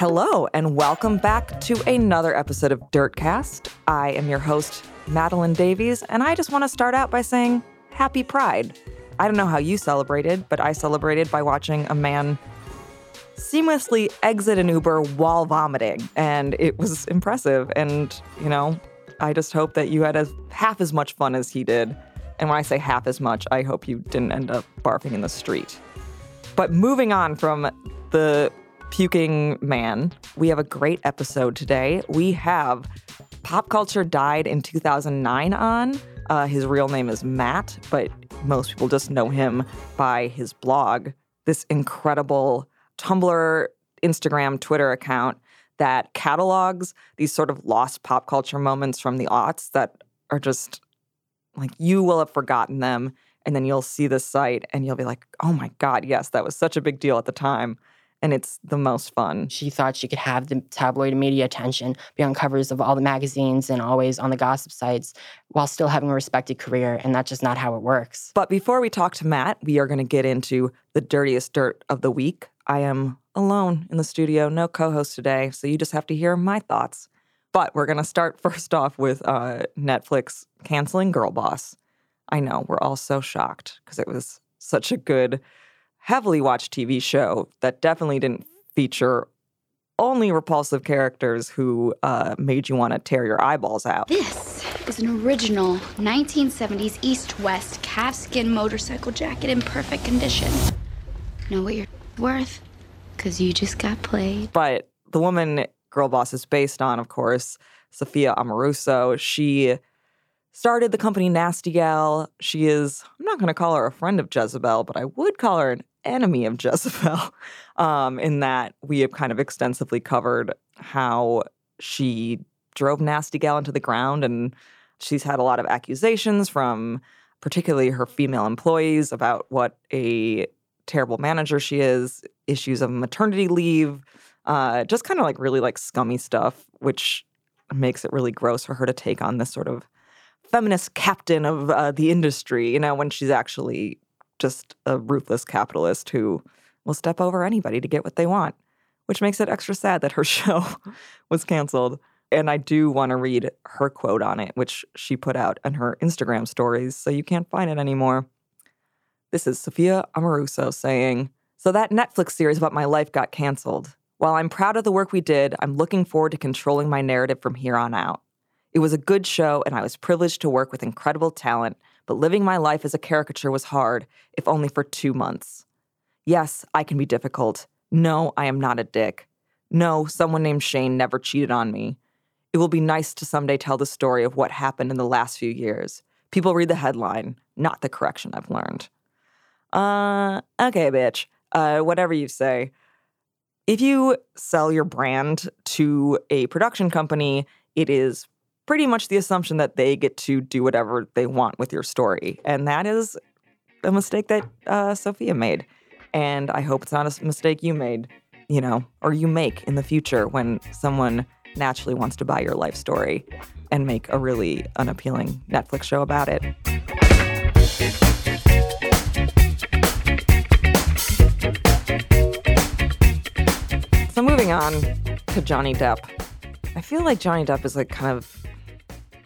Hello, and welcome back to another episode of Dirtcast. I am your host, Madeline Davies, and I just want to start out by saying Happy Pride. I don't know how you celebrated, but I celebrated by watching a man seamlessly exit an Uber while vomiting, and it was impressive. And, you know, I just hope that you had as, half as much fun as he did. And when I say half as much, I hope you didn't end up barfing in the street. But moving on from the puking man, we have a great episode today. We have Pop Culture Died in 2009 on. Uh, his real name is Matt, but most people just know him by his blog. This incredible Tumblr, Instagram, Twitter account that catalogs these sort of lost pop culture moments from the aughts that are just like you will have forgotten them. And then you'll see the site and you'll be like, oh my God, yes, that was such a big deal at the time and it's the most fun. She thought she could have the tabloid media attention, be on covers of all the magazines and always on the gossip sites while still having a respected career. And that's just not how it works. But before we talk to Matt, we are going to get into the dirtiest dirt of the week. I am alone in the studio, no co host today. So you just have to hear my thoughts. But we're going to start first off with uh, Netflix canceling Girl Boss. I know, we're all so shocked because it was such a good heavily watched TV show that definitely didn't feature only repulsive characters who uh, made you want to tear your eyeballs out. This is an original 1970s East West calfskin motorcycle jacket in perfect condition. Know what you're worth? Because you just got played. But the woman Girl Boss is based on, of course, Sophia Amoruso. She started the company Nasty Gal. She is, I'm not going to call her a friend of Jezebel, but I would call her an enemy of Jezebel, um, in that we have kind of extensively covered how she drove Nasty Gal into the ground. And she's had a lot of accusations from particularly her female employees about what a terrible manager she is, issues of maternity leave, uh, just kind of like really like scummy stuff, which makes it really gross for her to take on this sort of feminist captain of uh, the industry, you know, when she's actually just a ruthless capitalist who will step over anybody to get what they want, which makes it extra sad that her show was canceled. And I do want to read her quote on it, which she put out on her Instagram stories, so you can't find it anymore. This is Sophia Amoruso saying, So that Netflix series about my life got canceled. While I'm proud of the work we did, I'm looking forward to controlling my narrative from here on out. It was a good show, and I was privileged to work with incredible talent but living my life as a caricature was hard, if only for two months. Yes, I can be difficult. No, I am not a dick. No, someone named Shane never cheated on me. It will be nice to someday tell the story of what happened in the last few years. People read the headline, not the correction I've learned. Uh, okay, bitch. Uh, whatever you say. If you sell your brand to a production company, it is pretty much the assumption that they get to do whatever they want with your story. And that is a mistake that uh, Sophia made. And I hope it's not a mistake you made, you know, or you make in the future when someone naturally wants to buy your life story and make a really unappealing Netflix show about it. So moving on to Johnny Depp. I feel like Johnny Depp is like kind of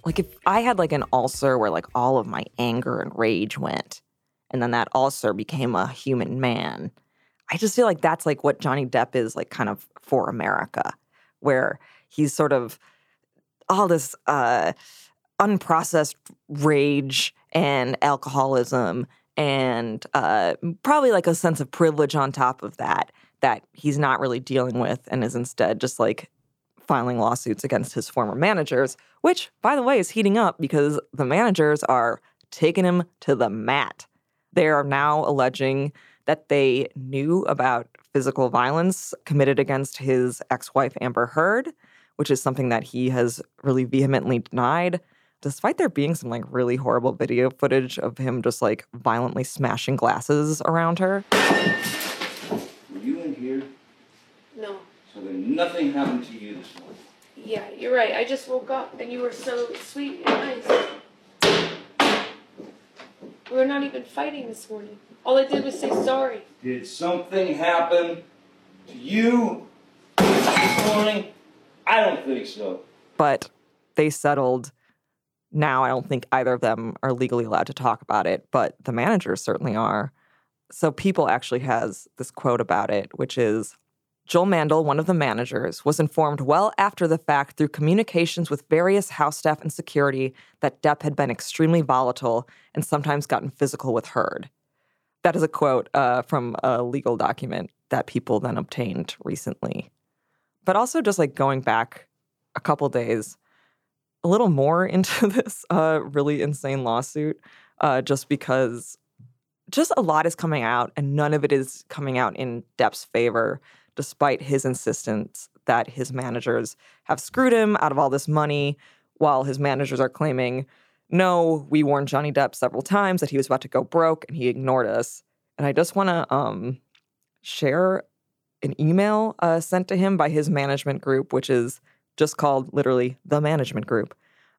like if I had like an ulcer where like all of my anger and rage went, and then that ulcer became a human man, I just feel like that's like what Johnny Depp is like kind of for America, where he's sort of all this uh, unprocessed rage and alcoholism and uh, probably like a sense of privilege on top of that that he's not really dealing with and is instead just like filing lawsuits against his former managers, which, by the way, is heating up because the managers are taking him to the mat. They are now alleging that they knew about physical violence committed against his ex wife, Amber Heard, which is something that he has really vehemently denied. Despite there being some like really horrible video footage of him just like violently smashing glasses around her. Were you in here? No. So then nothing happened to you this morning. Yeah, you're right. I just woke up and you were so sweet and nice. We were not even fighting this morning. All I did was say sorry. Did something happen to you? this morning? I don't think so. but they settled. Now I don't think either of them are legally allowed to talk about it, but the managers certainly are. So People actually has this quote about it, which is Joel Mandel, one of the managers, was informed well after the fact through communications with various house staff and security that Depp had been extremely volatile and sometimes gotten physical with Heard. That is a quote uh, from a legal document that people then obtained recently. But also just like going back a couple days, a little more into this uh, really insane lawsuit, uh, just because just a lot is coming out and none of it is coming out in Depp's favor, despite his insistence that his managers have screwed him out of all this money, while his managers are claiming, no, we warned Johnny Depp several times that he was about to go broke and he ignored us. And I just want to um, share an email uh, sent to him by his management group, which is just called literally the management group.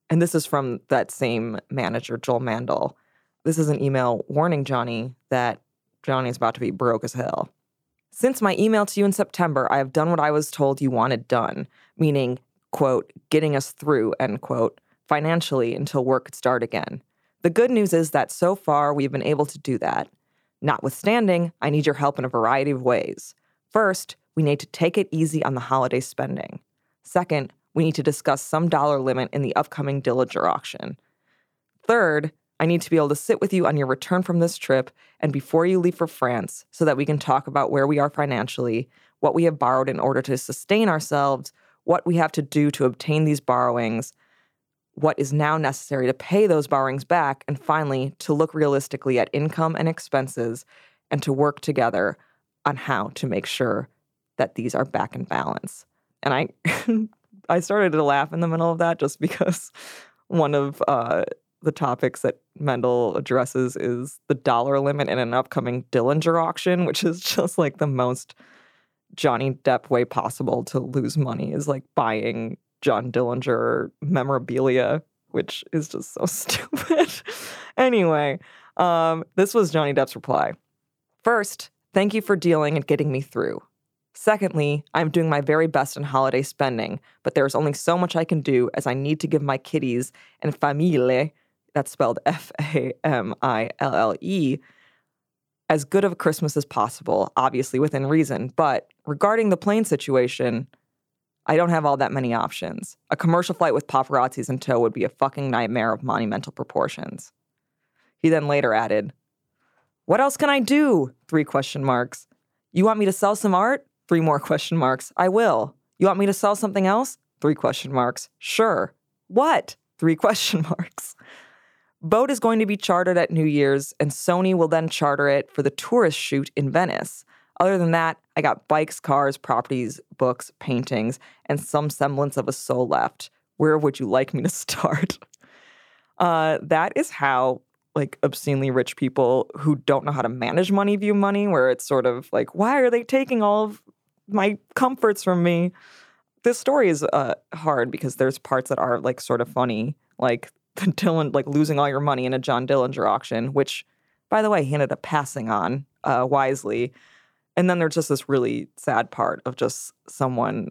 And this is from that same manager, Joel Mandel. This is an email warning Johnny that Johnny is about to be broke as hell. Since my email to you in September, I have done what I was told you wanted done, meaning, quote, getting us through, end quote, financially until work could start again. The good news is that so far we've been able to do that. Notwithstanding, I need your help in a variety of ways. First, we need to take it easy on the holiday spending. Second, we need to discuss some dollar limit in the upcoming Dillinger auction. Third, I need to be able to sit with you on your return from this trip and before you leave for France so that we can talk about where we are financially, what we have borrowed in order to sustain ourselves, what we have to do to obtain these borrowings, what is now necessary to pay those borrowings back, and finally, to look realistically at income and expenses and to work together on how to make sure that these are back in balance. And I I started to laugh in the middle of that just because one of uh, the topics that Mendel addresses is the dollar limit in an upcoming Dillinger auction, which is just like the most Johnny Depp way possible to lose money is like buying John Dillinger memorabilia, which is just so stupid. anyway, um, this was Johnny Depp's reply. First, thank you for dealing and getting me through. Secondly, I'm doing my very best in holiday spending, but there's only so much I can do as I need to give my kiddies and famille, that's spelled F A M I L L E, as good of a Christmas as possible, obviously within reason. But regarding the plane situation, I don't have all that many options. A commercial flight with paparazzis in tow would be a fucking nightmare of monumental proportions. He then later added, What else can I do? Three question marks. You want me to sell some art? Three more question marks. I will. You want me to sell something else? Three question marks. Sure. What? Three question marks. Boat is going to be chartered at New Year's, and Sony will then charter it for the tourist shoot in Venice. Other than that, I got bikes, cars, properties, books, paintings, and some semblance of a soul left. Where would you like me to start? Uh, that is how like obscenely rich people who don't know how to manage money view money, where it's sort of like, why are they taking all of my comforts from me? This story is uh, hard because there's parts that are like sort of funny, like Dylan, like losing all your money in a John Dillinger auction, which, by the way, he ended up passing on uh, wisely. And then there's just this really sad part of just someone,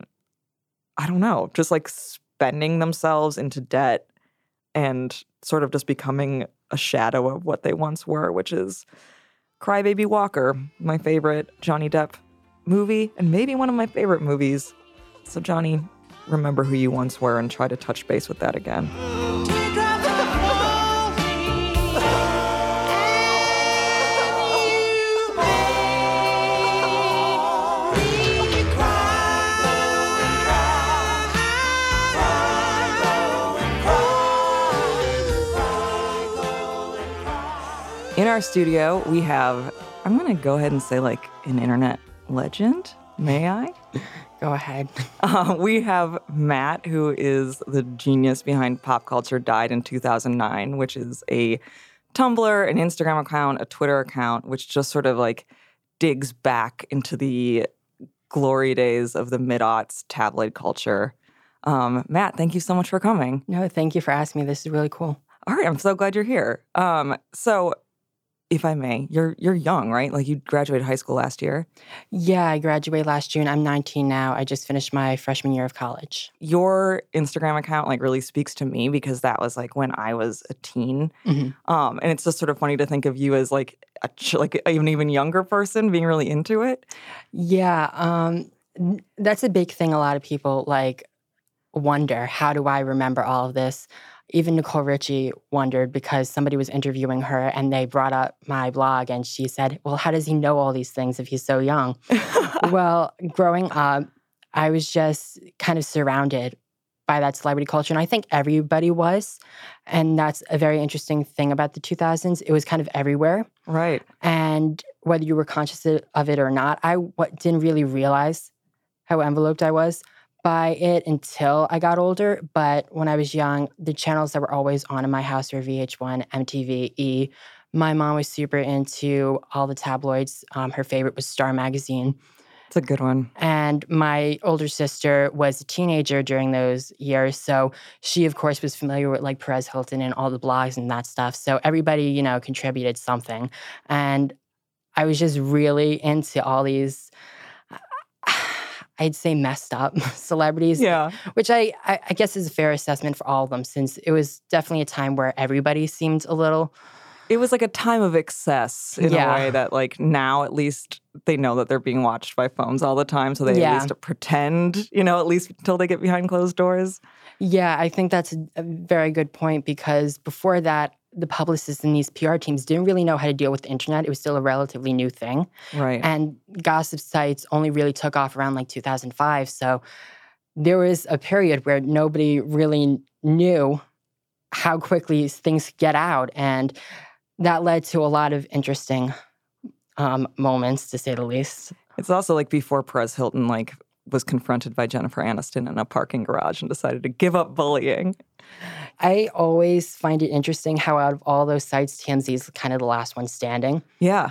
I don't know, just like spending themselves into debt and sort of just becoming a shadow of what they once were, which is Crybaby Walker, my favorite Johnny Depp movie, and maybe one of my favorite movies. So, Johnny, remember who you once were and try to touch base with that again. Our studio, we have, I'm going to go ahead and say like an internet legend. May I? Go ahead. Uh, we have Matt, who is the genius behind Pop Culture Died in 2009, which is a Tumblr, an Instagram account, a Twitter account, which just sort of like digs back into the glory days of the mid aughts tabloid culture. Um, Matt, thank you so much for coming. No, thank you for asking me. This is really cool. All right, I'm so glad you're here. Um, so if I may, you're you're young, right? Like you graduated high school last year. Yeah, I graduated last June. I'm 19 now. I just finished my freshman year of college. Your Instagram account like really speaks to me because that was like when I was a teen. Mhm. Um, and it's just sort of funny to think of you as like a ch- like an even younger person being really into it. Yeah, um, that's a big thing. A lot of people like wonder, how do I remember all of this? Even Nicole Richie wondered because somebody was interviewing her and they brought up my blog and she said, Well, how does he know all these things if he's so young? well, growing up, I was just kind of surrounded by that celebrity culture. And I think everybody was. And that's a very interesting thing about the 2000s. It was kind of everywhere. right. And whether you were conscious of- of it or not, I didn't really realize how enveloped I was by it until I got older. But when I was young, the channels that were always on in my house were VH1, MTV, E. My mom was super into all the tabloids. Um, her favorite was Star Magazine. It's a good one. And my older sister was a teenager during those years. So she, of course, was familiar with like Perez Hilton and all the blogs and that stuff. So everybody, you know, contributed something. And I was just really into all these, I'd say messed up celebrities, Yeah. which I, I, I guess is a fair assessment for all of them since it was definitely a time where everybody seemed a little It was like a time of excess in Yeah. a way that like now at least they know that they're being watched by phones all the time. So they Yeah. at least pretend, you know, at least until they get behind closed doors. Yeah, I think that's a, a very good point because before that, the publicists and these PR teams didn't really know how to deal with the internet. It was still a relatively new thing. Right. And gossip sites only really took off around like 2005. So there was a period where nobody really knew how quickly things get out. And that led to a lot of interesting um, moments, to say the least. It's also like before Perez Hilton like was confronted by Jennifer Aniston in a parking garage and decided to give up bullying. I always find it interesting how out of all those sites, TMZ is kind of the last one standing. Yeah.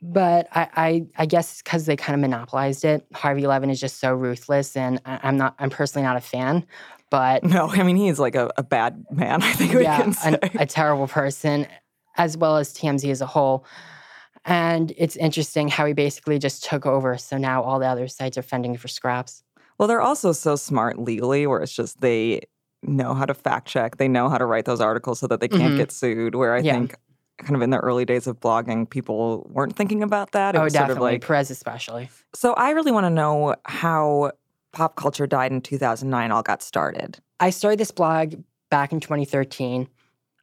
But I, I, I guess because they kind of monopolized it. Harvey Levin is just so ruthless, and I, I'm not. I'm personally not a fan. But No, I mean he's like a, a bad man, I think we yeah, can say. an, a terrible person, as well as TMZ as a whole. And it's interesting how he basically just took over. So now all the other sites are fending for scraps. well, they're also so smart legally where it's just they know how to fact check, they know how to write those articles so that they can't Mhm. get sued. Where I Yeah. think kind of in the early days of blogging, people weren't thinking about that. It oh, was sort definitely. of like Perez especially. So I really want to know how pop culture died in 2009 all got started. I started this blog back in 2013.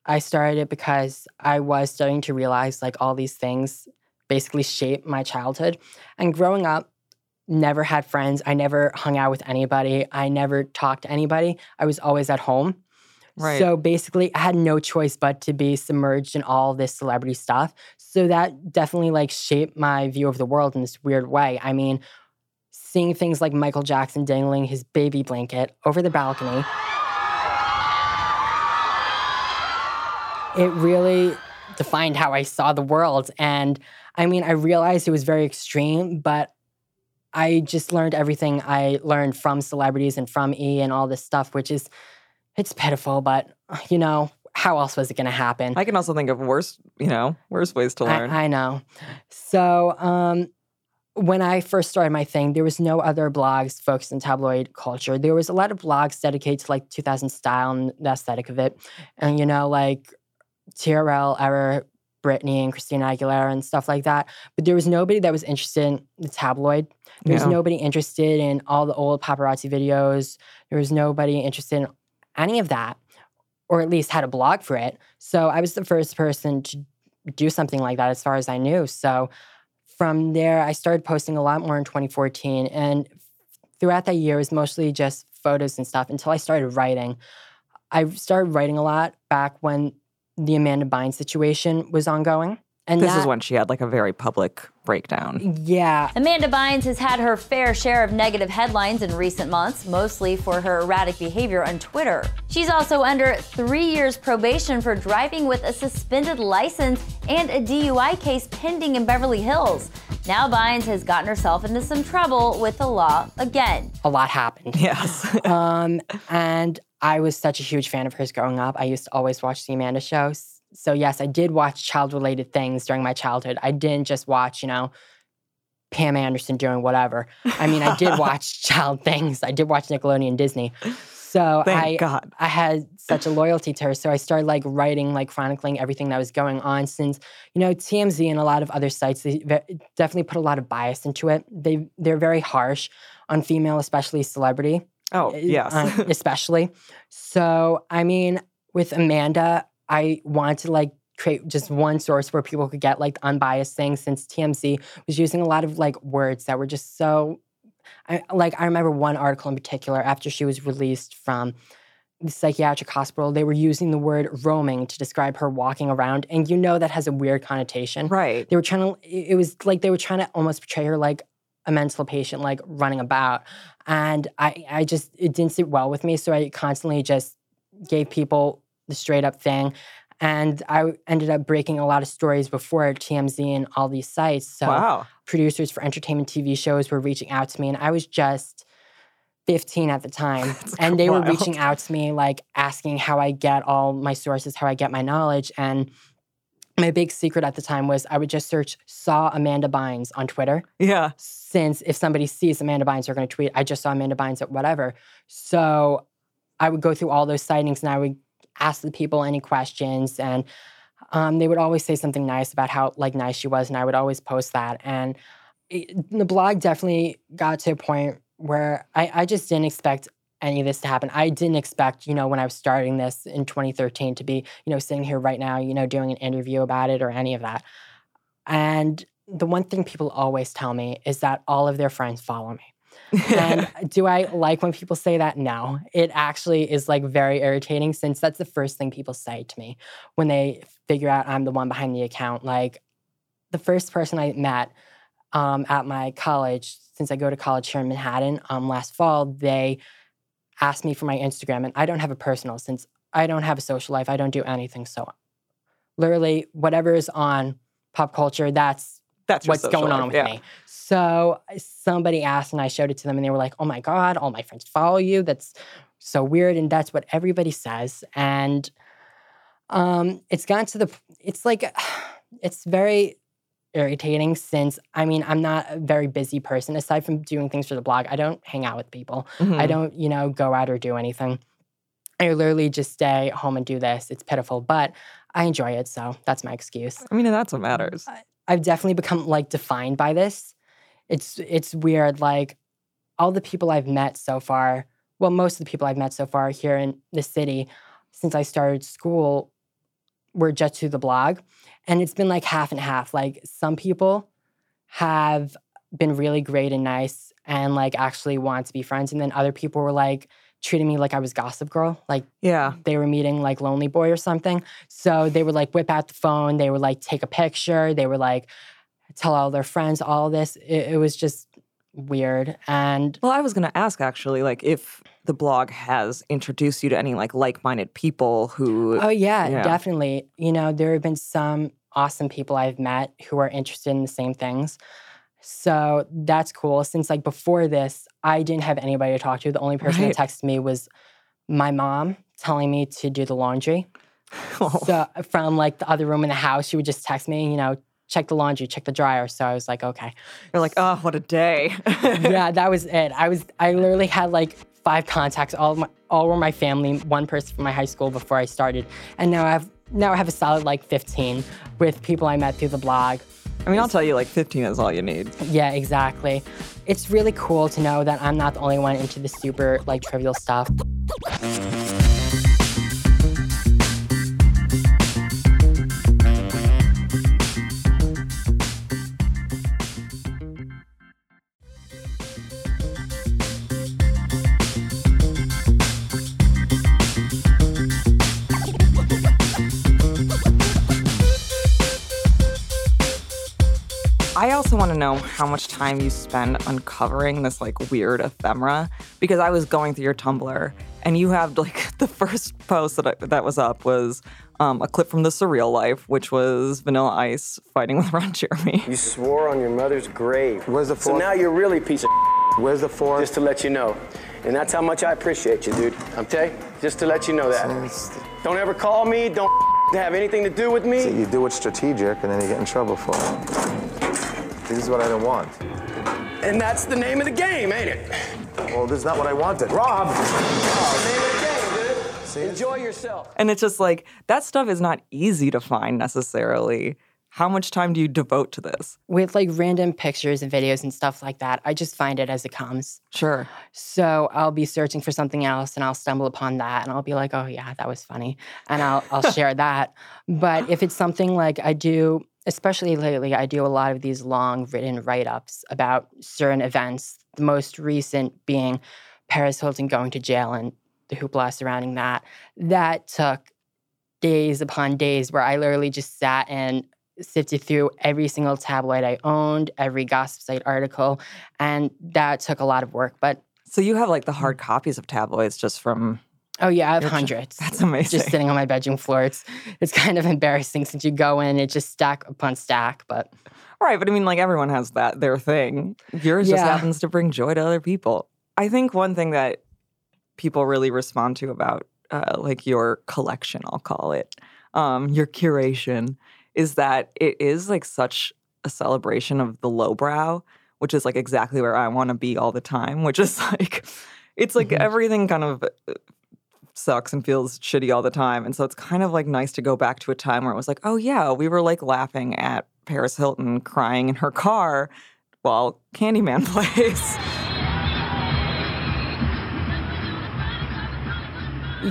I started it because I was starting to realize like all these things basically shaped my childhood. And growing up, never had friends. I never hung out with anybody. I never talked to anybody. I was always at home. Right. So basically, I had no choice but to be submerged in all this celebrity stuff. So that definitely like shaped my view of the world in this weird way. I mean, seeing things like Michael Jackson dangling his baby blanket over the balcony, it really defined how I saw the world. And I mean, I realized it was very extreme, but I just learned everything I learned from celebrities and from E and all this stuff, which is it's pitiful, but you know, how else was it going to happen? I can also think of worse, you know, worse ways to learn. I, I know. So, um, when I first started my thing, there was no other blogs focused on tabloid culture. There was a lot of blogs dedicated to like 2000 style and the aesthetic of it. And, you know, like TRL era, Britney and Christina Aguilera and stuff like that. But there was nobody that was interested in the tabloid. There was Yeah. nobody interested in all the old paparazzi videos. There was nobody interested in any of that, or at least had a blog for it. So I was the first person to do something like that as far as I knew. So from there, I started posting a lot more in 2014. And throughout that year, it was mostly just photos and stuff until I started writing. I started writing a lot back when the Amanda Bynes situation was ongoing. And this that, is when she had like a very public breakdown. yeah, Amanda Bynes has had her fair share of negative headlines in recent months, mostly for her erratic behavior on Twitter. She's also under three years probation for driving with a suspended license and a DUI case pending in Beverly Hills. Now Bynes has gotten herself into some trouble with the law again. a lot happened. Yes. um, and I was such a huge fan of hers growing up. I used to always watch the Amanda show. So yes, I did watch child-related things during my childhood. I didn't just watch, you know, Pam Anderson doing whatever. I mean, I did watch child things. I did watch Nickelodeon Disney. So Thank I God. I had such a loyalty to her. So I started like writing, like chronicling everything that was going on since, you know, TMZ and a lot of other sites, they definitely put a lot of bias into it. They they're very harsh on female, especially celebrity. Oh, yes. uh, especially. So, I mean, with Amanda, I wanted to like create just one source where people could get like unbiased things since TMZ was using a lot of like words that were just so I, like I remember one article in particular after she was released from the psychiatric hospital they were using the word roaming to describe her walking around and you know that has a weird connotation right. they were trying to it was like they were trying to almost portray her like a mental patient like running about. And i i just it didn't sit well with me so i constantly just gave people the straight up thing. And i ended up breaking a lot of stories before tmz and all these sites. So wow. producers for entertainment tv shows were reaching out to me and i was just 15 at the time. That's and they were reaching out to me like asking how i get all my sources how i get my knowledge. And my big secret at the time was i would just search saw amanda bynes on twitter. Yeah. since if somebody sees amanda bynes they're going to tweet i just saw amanda bynes at whatever. So i would go through all those sightings and i would ask the people any questions and um, they would always say something nice about how like nice she was and i would always post that. And it, the blog definitely got to a point where I, I just didn't expect any of this to happen. I didn't expect, you know, when I was starting this in 2013 to be, you know, sitting here right now, you know, doing an interview about it or any of that. And the one thing people always tell me is that all of their friends follow me. And do I like when people say that? No. It actually is like very irritating since that's the first thing people say to me when they figure out I'm the one behind the account. Like the first person I met um, at my college, since I go to college here in Manhattan, um, last fall, they asked me for my Instagram, and I don't have a personal since I don't have a social life. I don't do anything. So, literally, whatever is on pop culture, that's That's what's going on life, with yeah. me. So somebody asked, and I showed it to them, and they were like, "Oh my god, all my friends follow you. That's so weird." And that's what everybody says. And um, it's gotten to the. It's like, it's very irritating since I mean I'm not a very busy person. Aside from doing things for the blog, I don't hang out with people. I Mhm. don't, you know, go out or do anything. I literally just stay home and do this. It's pitiful, but I enjoy it, so that's my excuse. I mean, that's what matters. I've definitely become like defined by this. It's it's weird. Like all the people I've met so far, well, most of the people I've met so far here in the city since I started school were just through the blog. And it's been like half and half. Like some people have been really great and nice and like actually want to be friends. And then other people were like treating me like I was Gossip Girl. Like Yeah. they were meeting like Lonely Boy or something. So they would like whip out the phone, they would like take a picture, they would like tell all their friends all this. It, it was just weird. And Well, I was going to ask actually, like, if the blog has introduced you to any like like-minded people who. oh, yeah, definitely. You know, there have been some awesome people I've met who are interested in the same things. So that's cool. Since like before this, I didn't have anybody to talk to. The only person Right. that texted me was my mom telling me to do the laundry. Oh, So from like the other room in the house, she would just text me, you know, check the laundry, check the dryer. So I was like, okay. you're like, oh, what a day. yeah, that was it. I was I literally had like five contacts. All my all were my family, one person from my high school before I started. And now I have now I have a solid like 15 with people I met through the blog. I mean, I'll tell you, like, 15 is all you need. Yeah, exactly. It's really cool to know that I'm not the only one into the super like trivial stuff. Want to know how much time you spend uncovering this like weird ephemera because I was going through your Tumblr and you have like the first post that I, that was up was um, a clip from the Surreal Life, which was Vanilla Ice fighting with Ron Jeremy. You swore on your mother's grave. Where's the So now you're really a piece of Where's the fourth? just to let you know. And that's how much I appreciate you, dude. I'm telling just to let you know that. Don't ever call me, don't have anything to do with So me. you do what's strategic and then you get in trouble for it. This is what I don't want. And that's the name of the game, ain't it? Well, this is not what I wanted. Rob! Oh, name of the game, dude. See? Enjoy yourself. And it's just like that stuff is not easy to find necessarily. How much time do you devote to this? With like random pictures and videos and stuff like that, I just find it as it comes. Sure. So I'll be searching for something else and I'll stumble upon that and I'll be like, oh yeah, that was funny. And I'll I'll share that. But if it's something like I do, especially lately, I do a lot of these long written write-ups about certain events. The most recent being Paris Hilton going to jail and the hoopla surrounding that. That took days upon days where I literally just sat and sifted through every single tabloid I owned, every gossip site article, and that took a lot of work. But So you have like the hard mm. copies of tabloids just from oh yeah, I have You're hundreds. that's amazing. Just sitting on my bedroom floor. It's it's kind of embarrassing since you go in, it's just stack upon stack. But Right, but I mean, like everyone has that their thing. Yours just happens to bring joy to other people. I think one thing that people really respond to about uh, like your collection, I'll call it, um, your curation, is that it is like such a celebration of the lowbrow, which is like exactly where I want to be all the time. Which is like, it's like Mhm. everything kind of sucks and feels shitty all the time. And so it's kind of like nice to go back to a time where it was like, oh yeah, we were like laughing at Paris Hilton crying in her car while Candyman plays.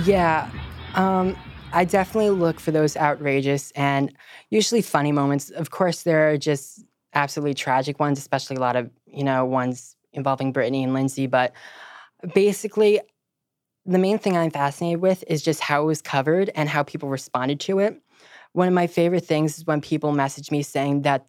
yeah, um, I definitely look for those outrageous and usually funny moments. Of course, there are just absolutely tragic ones, especially a lot of you know ones involving Britney and Lindsay. But basically, the main thing I'm fascinated with is just how it was covered and how people responded to it. One of my favorite things is when people message me saying that,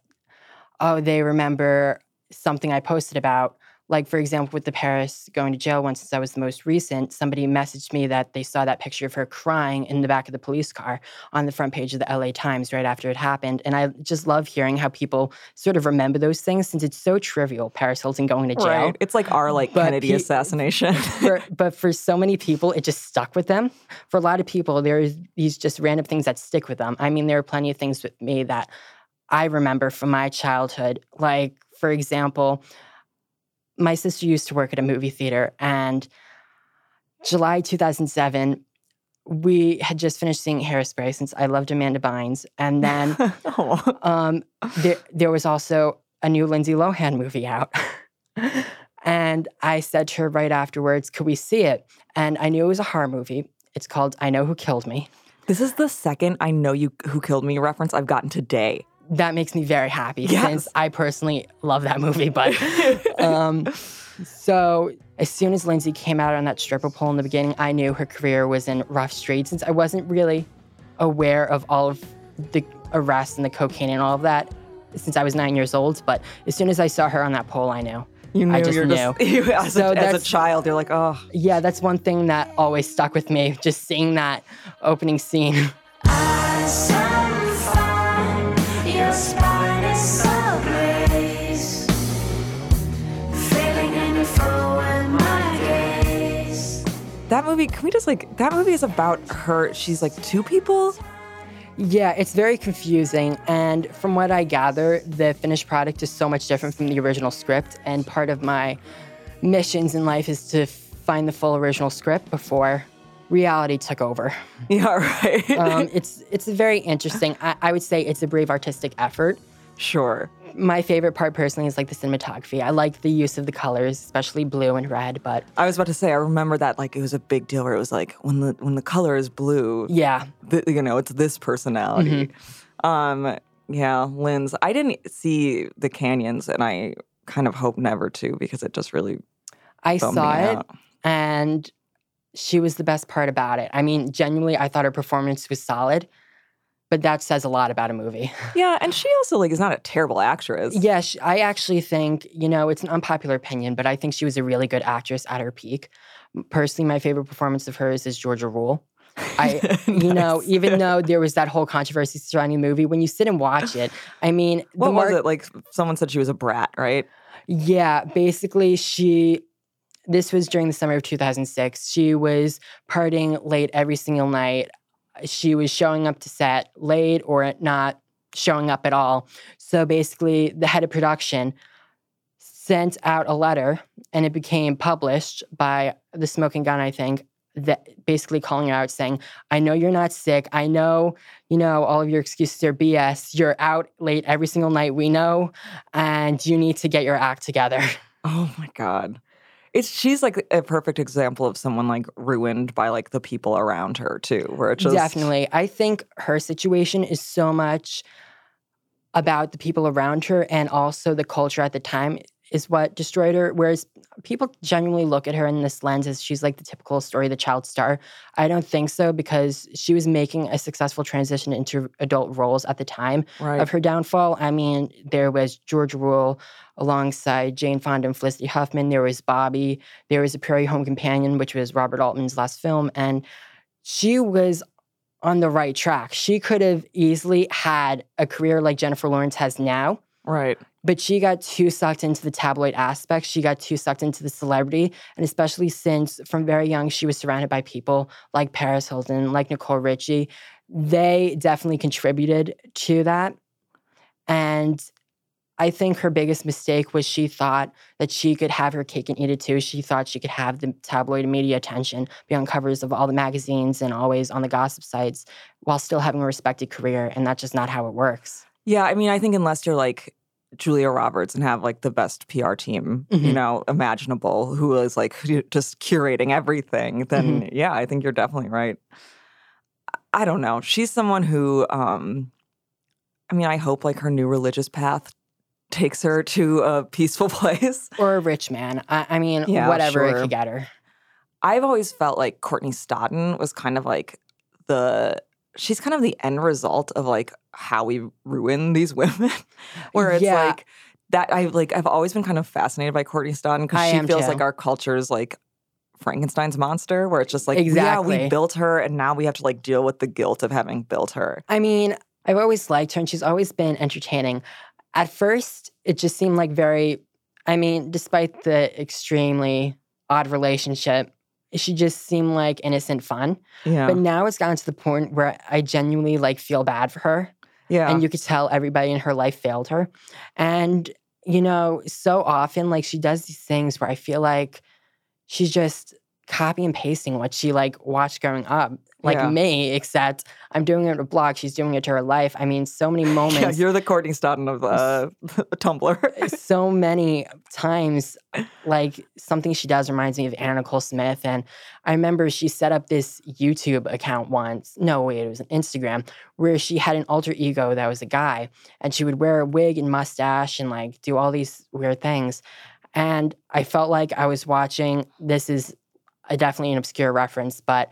oh, they remember something I posted about. Like, for example, with the Paris going to jail one, since I was the most recent, somebody messaged me that they saw that picture of her crying in the back of the police car on the front page of the LA Times right after it happened. And I just love hearing how people sort of remember those things since it's so trivial, Paris Hilton going to jail. Right. It's like our like But Kennedy assassination. for, but for so many people, it just stuck with them. For a lot of people, there's these just random things that stick with them. I mean, there are plenty of things with me that I remember from my childhood. Like, for example, my sister used to work at a movie theater, and July 2007, we had just finished seeing Hairspray since I loved Amanda Bynes. And then Oh. um, there, there was also a new Lindsay Lohan movie out. and I said to her right afterwards, Could we see it? And I knew it was a horror movie. It's called I Know Who Killed Me. This is the second I know you who killed me reference I've gotten today. That makes me very happy Yes. since I personally love that movie. But um, so as soon as Lindsay came out on that stripper pole in the beginning, I knew her career was in rough streets since I wasn't really aware of all of the arrests and the cocaine and all of that since I was nine years old. But as soon as I saw her on that pole, I knew. You knew I just you're knew. just you, as, So a, as a child, you're like, oh, Yeah, that's one thing that always stuck with me, just seeing that opening scene. That movie. Can we just like that movie is about her? She's like two people. Yeah, it's very confusing. And from what I gather, the finished product is so much different from the original script. And part of my missions in life is to find the full original script before reality took over. Yeah, right. Um, it's it's very interesting. I, I would say it's a brave artistic effort. sure. My favorite part personally is like the cinematography. I like the use of the colors, especially blue and red. But I was about to say, I remember that like it was a big deal where it was like when the when the color is blue, yeah, th- you know, it's this personality. Mm-hmm. Um, yeah, Lynn's. I didn't see the canyons, and I kind of hope never to because it just really I saw it out. and she was the best part about it. I mean, genuinely, I thought her performance was solid, but that says a lot about a movie. Yeah, and she also like is not a terrible actress. yeah, sh I actually think, you know, it's an unpopular opinion, but I think she was a really good actress at her peak. Personally, my favorite performance of hers is Georgia Rule. I, you know, even though there was that whole controversy surrounding the movie, when you sit and watch it, I mean, the What was more- it like? Someone said she was a brat, right? Yeah, basically, she. This was during the summer of 2006. She was partying late every single night. she was showing up to set late or not showing up at all. So basically, the head of production sent out a letter and it became published by the Smoking Gun, I think, that basically calling her out saying, I know you're not sick. I know, you know, all of your excuses are BS. You're out late every single night. We know, and you need to get your act together. Oh my god. It's she's like a perfect example of someone like ruined by like the people around her too, where it just Definitely. I think her situation is so much about the people around her and also the culture at the time is what destroyed her. Whereas people genuinely look at her in this lens as she's like the typical story of the child star. I don't think so because she was making a successful transition into adult roles at the time Right. of her downfall. I mean, there was Georgia Rule alongside Jane Fonda and Felicity Huffman. There was Bobby. There was A Prairie Home Companion, which was Robert Altman's last film. And she was on the right track. She could have easily had a career like Jennifer Lawrence has now, Right. But she got too sucked into the tabloid aspect. She got too sucked into the celebrity. And especially since from very young, she was surrounded by people like Paris Hilton, like Nicole Richie. They definitely contributed to that. And I think her biggest mistake was she thought that she could have her cake and eat it too. She thought she could have the tabloid media attention, be on covers of all the magazines and always on the gossip sites while still having a respected career. And that's just not how it works. Yeah, I mean, I think unless you're like Julia Roberts and have like the best PR team, you Mhm. know, imaginable, who is like just curating everything, then yeah, I think you're definitely right. I don't know. She's someone who, um, I mean, I hope like her new religious path takes her to a peaceful place. Or a rich man. I, I mean, Yeah, whatever it sure. could get her. I've always felt like Courtney Stodden was kind of like the she's kind of the end result of like how we ruin these women. Where it's Yeah. like that I like I've always been kind of fascinated by Courtney Stodden because she feels too. like our culture's like Frankenstein's monster, where it's just like, yeah, we built her and now we have to like deal with the guilt of having built her. I mean, I've always liked her and she's always been entertaining. At first, it just seemed like very, I mean, despite the extremely odd relationship, she just seemed like innocent fun. Yeah. But now it's gotten to the point where I genuinely like feel bad for her. Yeah. And you could tell everybody in her life failed her. And, you know, so often, like, she does these things where I feel like she's just copy and pasting what she like watched growing up, like Yeah. me, except I'm doing it to blog, she's doing it to her life. I mean, so many moments. yeah, you're the Courtney Stodden of uh, Tumblr. so many times, like something she does reminds me of Anna Nicole Smith. And I remember she set up this YouTube account once. No, wait, it was an Instagram where she had an alter ego that was a guy and she would wear a wig and mustache and like do all these weird things. And I felt like I was watching this is a, definitely an obscure reference, but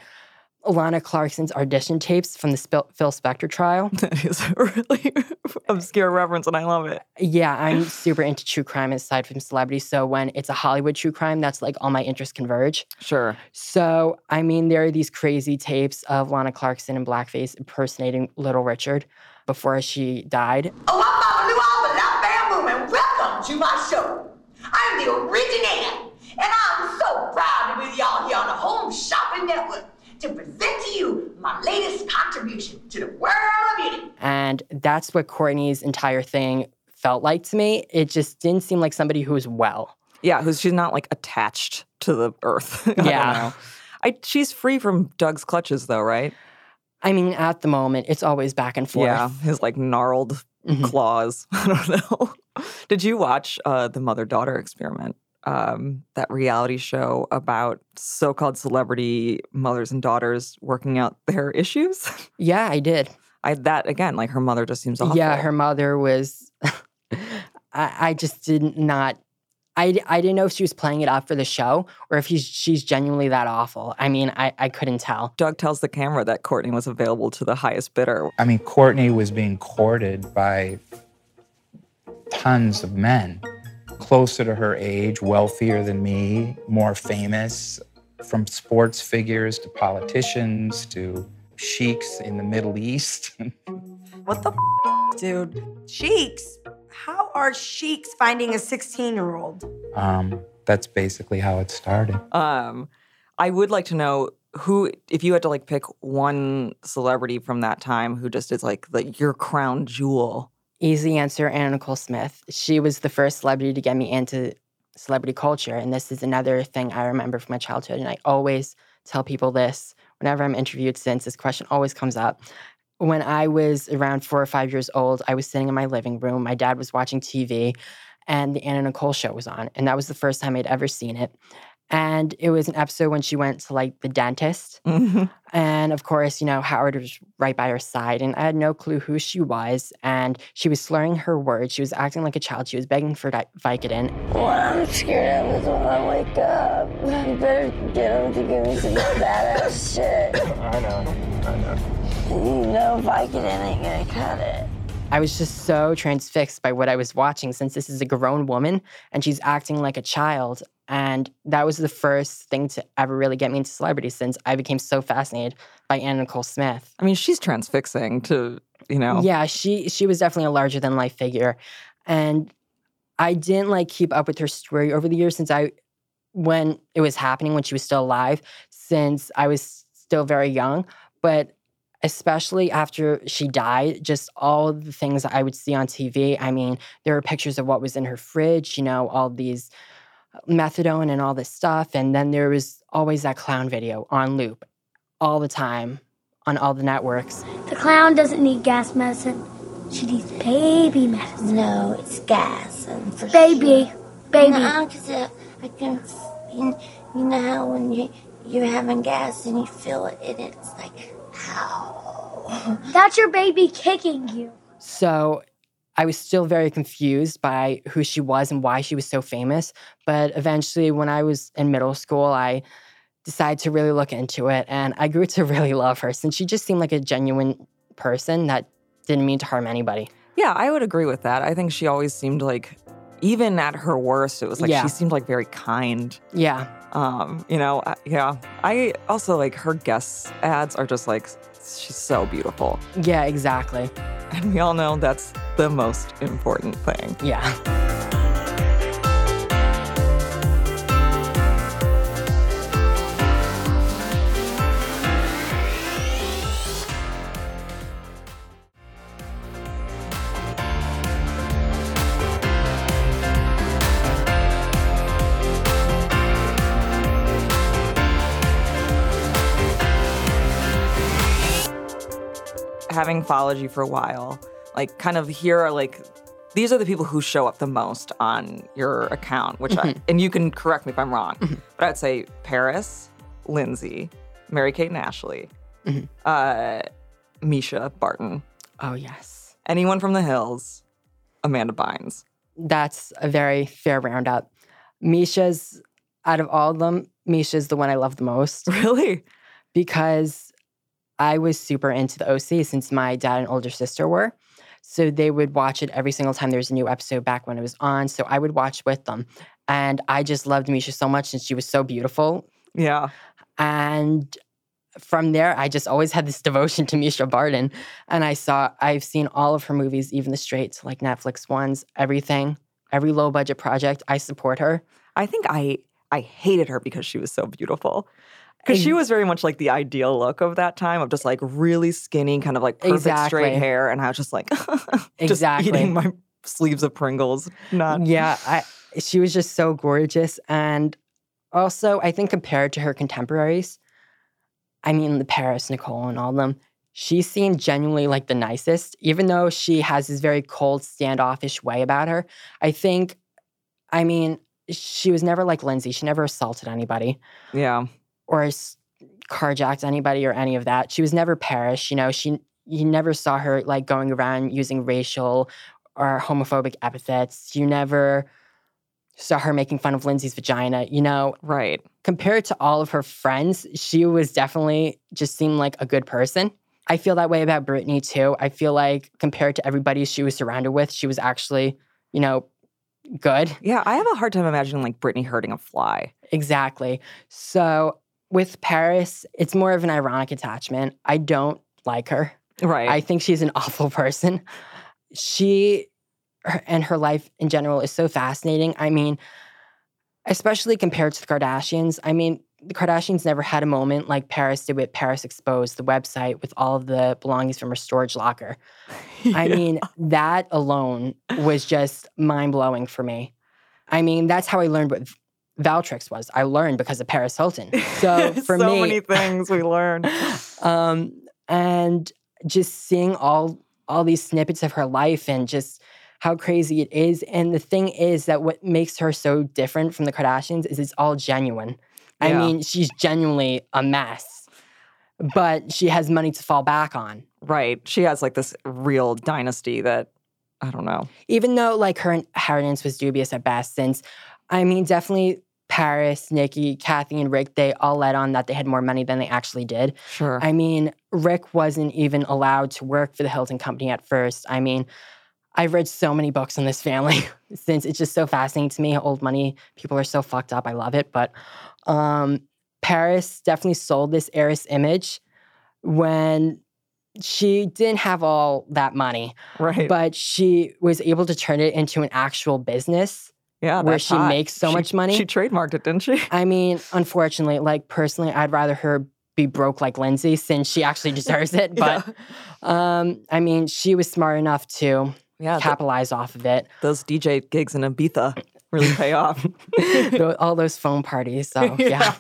Alana Clarkson's audition tapes from the Spil- Phil Spector trial. that is a really obscure reference and I love it. Yeah, I'm super into true crime aside from celebrities. So when it's a Hollywood true crime, that's like all my interests converge. Sure. So, I mean, there are these crazy tapes of Lana Clarkson in blackface impersonating Little Richard before she died. Oh, I'm Papa Lou Alba, not Bamboo, and welcome to my show. I'm the originator, and I'm so proud to be with y'all here on the Home Shopping Network to present to you my latest contribution to the world of beauty. And that's what Courtney's entire thing felt like to me. It just didn't seem like somebody who was well. Yeah, who's she's not like attached to the earth. I don't Yeah. know. I she's free from Doug's clutches though, right? I mean, at the moment, it's always back and forth. Yeah, his like gnarled Mhm. claws. I don't know. Did you watch uh, the mother daughter experiment? Um, that reality show about so-called celebrity mothers and daughters working out their issues. Yeah, I did. I that again, like her mother just seems awful. Yeah, her mother was. I, I just did not. I, I didn't know if she was playing it up for the show or if he's, she's genuinely that awful. I mean, I, I couldn't tell. Doug tells the camera that Courtney was available to the highest bidder. I mean, Courtney was being courted by tons of men closer to her age, wealthier than me, more famous, from sports figures to politicians to sheiks in the Middle East. What the f- dude? Sheiks? How are sheiks finding a 16 year old? um, that's basically how it started. Um, I would like to know who if you had to like pick one celebrity from that time who just is like the your crown jewel? Easy answer Anna Nicole Smith. She was the first celebrity to get me into celebrity culture. And this is another thing I remember from my childhood. And I always tell people this whenever I'm interviewed since this question always comes up. When I was around four or five years old, I was sitting in my living room. My dad was watching TV and the Anna Nicole show was on. And that was the first time I'd ever seen it. And it was an episode when she went to like the dentist. Mm-hmm. And of course, you know, Howard was right by her side, and I had no clue who she was. And she was slurring her words. She was acting like a child. She was begging for Di- Vicodin. What I'm scared of is when I wake up. You better get him to give me some badass shit. I know. I know. You know Vicodin ain't gonna cut it. I was just so transfixed by what I was watching since this is a grown woman and she's acting like a child. And that was the first thing to ever really get me into celebrity since I became so fascinated by Anna Nicole Smith. I mean, she's transfixing to, you know. Yeah, she she was definitely a larger than life figure. And I didn't like keep up with her story over the years since I when it was happening when she was still alive, since I was still very young. But especially after she died, just all the things I would see on TV. I mean, there were pictures of what was in her fridge, you know, all these methadone and all this stuff. And then there was always that clown video on loop all the time on all the networks. The clown doesn't need gas medicine. She needs baby medicine. No, it's gas. And for Baby. sure. Baby. No, because I, uh, I can, you, you know how when you, you're having gas and you feel it and it's like, ow. That's your baby kicking you. So I was still very confused by who she was and why she was so famous. But eventually, when I was in middle school, I decided to really look into it and I grew to really love her since she just seemed like a genuine person that didn't mean to harm anybody. Yeah, I would agree with that. I think she always seemed like, even at her worst, it was like Yeah. she seemed like very kind. Yeah. Um, you know, yeah. I also like her guest ads are just like she's so beautiful. Yeah, exactly. And we all know that's the most important thing. Yeah. Having followed you for a while, like kind of here are like these are the people who show up the most on your account, which I, Mhm. and you can correct me if I'm wrong, but I'd say Paris, Lindsay, Mary Kate and Ashley, Mhm. uh, Mischa Barton, Oh, yes. anyone from the hills, Amanda Bynes. That's a very fair roundup. Mischa's, out of all of them, Mischa's the one I love the most. Really? Because I was super into the OC since my dad and older sister were. So they would watch it every single time there was a new episode back when it was on. So I would watch with them. And I just loved Mischa so much and she was so beautiful. Yeah. And from there, I just always had this devotion to Mischa Barton. And I saw, I've seen all of her movies, even the straight, like Netflix ones, everything, every low budget project. I support her. I think I I hated her because she was so beautiful. Because she was very much like the ideal look of that time of just like really skinny, kind of like perfect straight hair. And I was just like, just Exactly. eating my sleeves of Pringles. Not Yeah, I, she was just so gorgeous. And also, I think compared to her contemporaries, I mean, the Paris, Nicole, and all of them, she seemed genuinely like the nicest, even though she has this very cold, standoffish way about her. I think, I mean, she was never like Lindsay. She never assaulted anybody Yeah. Or carjacked anybody or any of that. She was never Paris. You know, she you never saw her like going around using racial or homophobic epithets. You never saw her making fun of Lindsay's vagina. You know, Right. compared to all of her friends, she was definitely just seemed like a good person. I feel that way about Britney too. I feel like compared to everybody she was surrounded with, she was actually, you know, good. Yeah. I have a hard time imagining like Britney hurting a fly. Exactly. So with Paris, it's more of an ironic attachment. I don't like her. Right. I think she's an awful person. She her, and her life in general is so fascinating. I mean, especially compared to the Kardashians. I mean, the Kardashians never had a moment like Paris did with Paris Exposed, the website with all of the belongings from her storage locker. I mean, that alone was just mind blowing for me. I mean, that's how I learned what Valtrex was. I learned because of Paris Hilton. So for so me, so many things we learned. um, and just seeing all all these snippets of her life and just how crazy it is. And the thing is that what makes her so different from the Kardashians is it's all genuine. I mean, she's genuinely a mess, but she has money to fall back on. Right. She has like this real dynasty that I don't know. Even though like her inheritance was dubious at best, since I mean, definitely Paris, Nicky, Kathy, and Rick, they all let on that they had more money than they actually did. Sure. I mean, Rick wasn't even allowed to work for the Hilton Company at first. I mean, I've read so many books on this family since it's just so fascinating to me. Old money people are so fucked up. I love it. But um, Paris definitely sold this heiress image when she didn't have all that money, Right. but she was able to turn it into an actual business yeah, where she hot. makes so She- much money. She trademarked it, didn't she? I mean, unfortunately, like personally, I'd rather her be broke like Lindsay since she actually deserves it. But um, I mean, she was smart enough to Yeah, the- capitalize off of it. Those DJ gigs in Ibiza really pay off. All those phone parties. So yeah.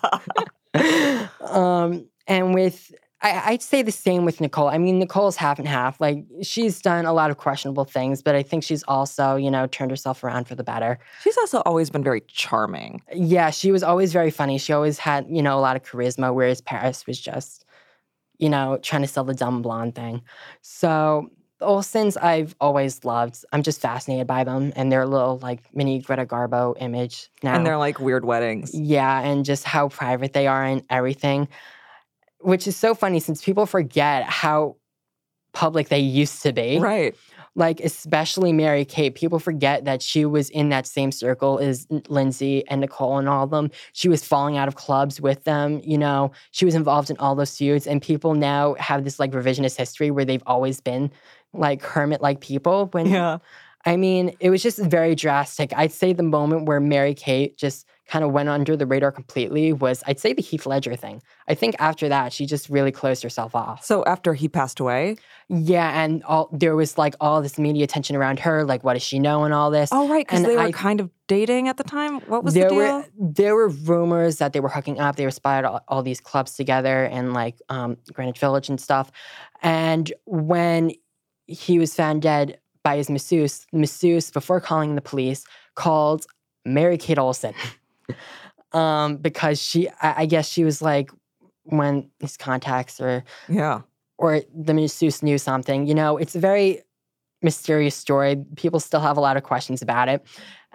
um, and with I, I'd say the same with Nicole. I mean, Nicole's half and half. Like she's done a lot of questionable things, but I think she's also, you know, turned herself around for the better. She's also always been very charming. Yeah, she was always very funny. She always had, you know, a lot of charisma, whereas Paris was just, you know, trying to sell the dumb blonde thing. So Olsens I've always loved. I'm just fascinated by them and their little like mini Greta Garbo image now. And they're like weird weddings. Yeah, and just how private they are and everything, which is so funny since people forget how public they used to be. Right. Like, especially Mary Kate, people forget that she was in that same circle as Lindsay and Nicole and all of them. She was falling out of clubs with them. You know, she was involved in all those feuds, and people now have this like revisionist history where they've always been like hermit like people. When Yeah. I mean, it was just very drastic. I'd say the moment where Mary Kate just kind of went under the radar completely was, I'd say, the Heath Ledger thing. I think after that, she just really closed herself off. So after he passed away? Yeah, and all there was like all this media attention around her, like what does she know and all this. Oh, right. Because they were I- kind of dating at the time. What was there the deal? were there were rumors that they were hooking up. They were spotted all, all these clubs together and like um, Greenwich Village and stuff. And when he was found dead by his masseuse, the masseuse before calling the police called Mary Kate Olsen um, because she, I, I guess she was like when his contacts or yeah. or the masseuse knew something. You know, it's a very mysterious story. People still have a lot of questions about it.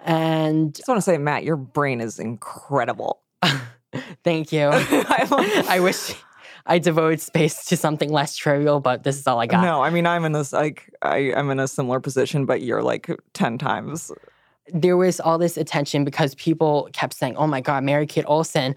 And just want to say, Matt, your brain is incredible. thank you. I wish I devoted space to something less trivial, but this is all I got. No, I mean I'm in this like I, I'm in a similar position, but you're like ten times. There was all this attention because people kept saying, "Oh my God, Mary Kate Olsen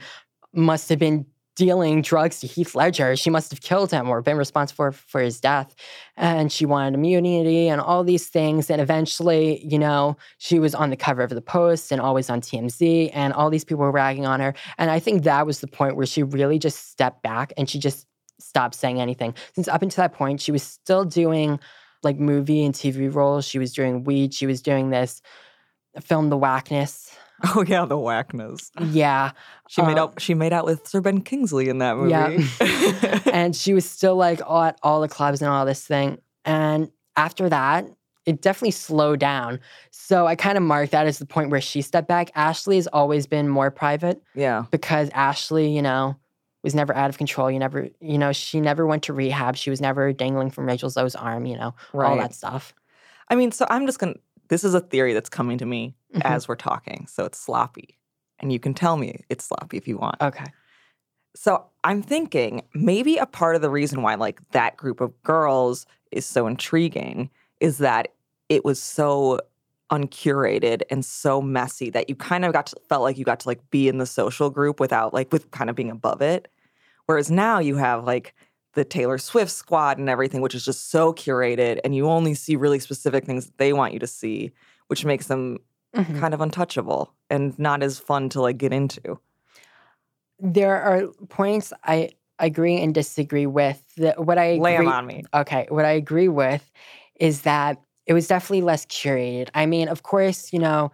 must have been dealing drugs to Heath Ledger. She must have killed him or been responsible for, for his death." And she wanted immunity and all these things. And eventually, you know, she was on the cover of the Post and always on TMZ, and all these people were ragging on her. And I think that was the point where she really just stepped back and she just stopped saying anything. Since up until that point, she was still doing like movie and TV roles. She was doing weed. She was doing this film, The Whackness. Oh yeah, the whackness. Yeah. She made Um, out she made out with Sir Ben Kingsley in that movie. Yeah. and she was still like all at all the clubs and all this thing. And after that, it definitely slowed down. So I kind of marked that as the point where she stepped back. Ashley has always been more private yeah. because Ashley, you know, was never out of control. You never, you know, she never went to rehab. She was never dangling from Rachel Zoe's arm, you know, all that stuff. I mean, so I'm just gonna this is a theory that's coming to me Mhm. as we're talking. So it's sloppy. And you can tell me it's sloppy if you want. Okay. So I'm thinking maybe a part of the reason why like that group of girls is so intriguing is that it was so uncurated and so messy that you kind of got to felt like you got to like be in the social group without like with kind of being above it. Whereas now you have like the Taylor Swift squad and everything, which is just so curated, and you only see really specific things that they want you to see, which makes them Mhm. kind of untouchable and not as fun to like get into. there are points I agree and disagree with. The, what I Lay 'em agree, on me. Okay, what I agree with is that it was definitely less curated. I mean, of course, you know,